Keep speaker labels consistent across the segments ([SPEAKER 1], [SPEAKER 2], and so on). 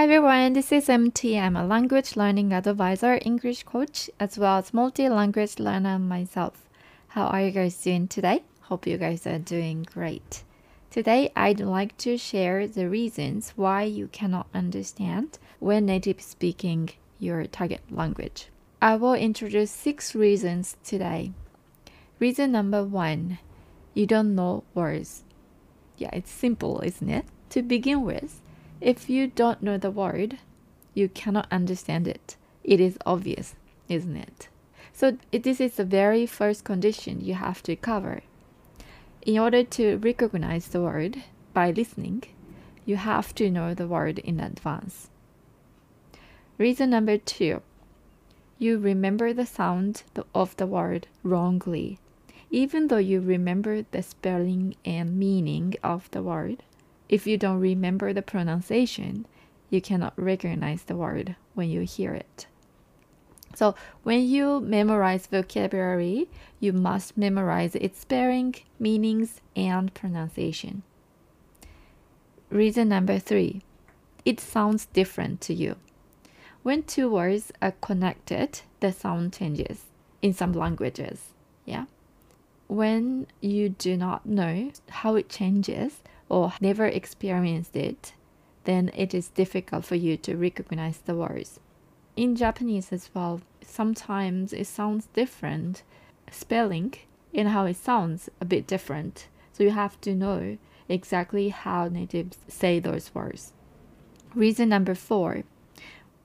[SPEAKER 1] Hi everyone, this is MT. I'm a language learning advisor, English coach, as well as multi-language learner myself. How are you guys doing today? Hope you guys are doing great. Today, I'd like to share the reasons why you cannot understand when native speaking your target language. I will introduce six reasons today. Reason number one, you don't know words. Yeah, it's simple, isn't it? To begin with, if you don't know the word, you cannot understand it. It is obvious, isn't it? So, this is the very first condition you have to cover. In order to recognize the word by listening, you have to know the word in advance. Reason number two you remember the sound of the word wrongly, even though you remember the spelling and meaning of the word. If you don't remember the pronunciation, you cannot recognize the word when you hear it. So, when you memorize vocabulary, you must memorize its spelling, meanings, and pronunciation. Reason number three it sounds different to you. When two words are connected, the sound changes in some languages. Yeah. When you do not know how it changes, or never experienced it, then it is difficult for you to recognize the words. In Japanese as well, sometimes it sounds different, spelling and how it sounds a bit different. So you have to know exactly how natives say those words. Reason number four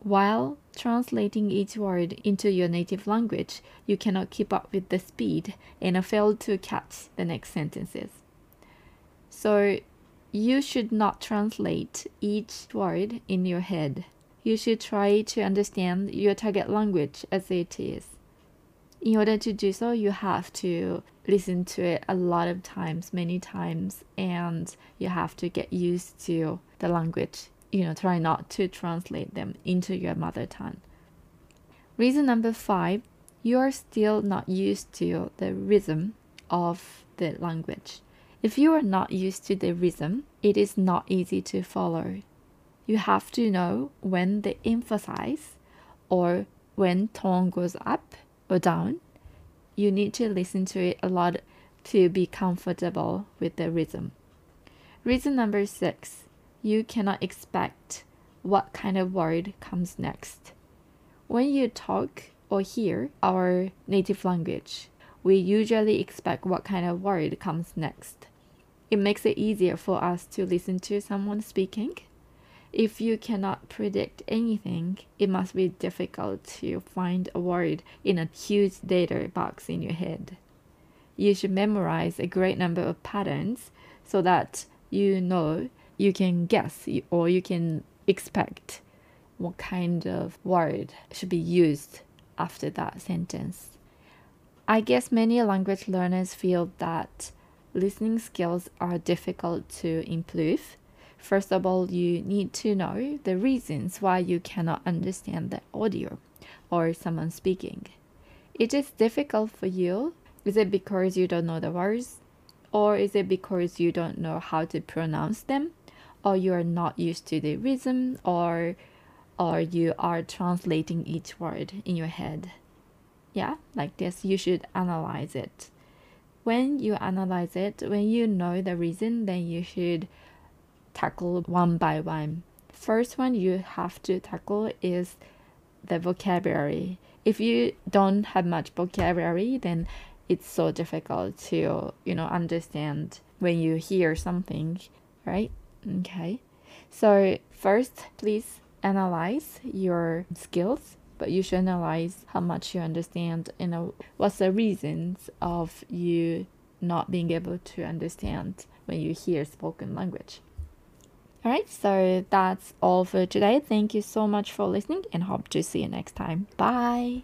[SPEAKER 1] while translating each word into your native language, you cannot keep up with the speed and fail to catch the next sentences. So you should not translate each word in your head. You should try to understand your target language as it is. In order to do so, you have to listen to it a lot of times, many times, and you have to get used to the language. You know, try not to translate them into your mother tongue. Reason number five, you are still not used to the rhythm of the language. If you are not used to the rhythm, it is not easy to follow. You have to know when they emphasize or when tone goes up or down. You need to listen to it a lot to be comfortable with the rhythm. Reason number six you cannot expect what kind of word comes next. When you talk or hear our native language, we usually expect what kind of word comes next. It makes it easier for us to listen to someone speaking. If you cannot predict anything, it must be difficult to find a word in a huge data box in your head. You should memorize a great number of patterns so that you know you can guess or you can expect what kind of word should be used after that sentence. I guess many language learners feel that listening skills are difficult to improve. First of all, you need to know the reasons why you cannot understand the audio or someone speaking. It is difficult for you. Is it because you don't know the words? Or is it because you don't know how to pronounce them? Or you are not used to the rhythm? Or, or you are translating each word in your head? Yeah, like this, you should analyze it when you analyze it, when you know the reason, then you should tackle one by one. First one you have to tackle is the vocabulary. If you don't have much vocabulary, then it's so difficult to, you know, understand when you hear something, right? Okay. So, first, please analyze your skills but you should analyze how much you understand you uh, know what's the reasons of you not being able to understand when you hear spoken language. All right so that's all for today. Thank you so much for listening and hope to see you next time. Bye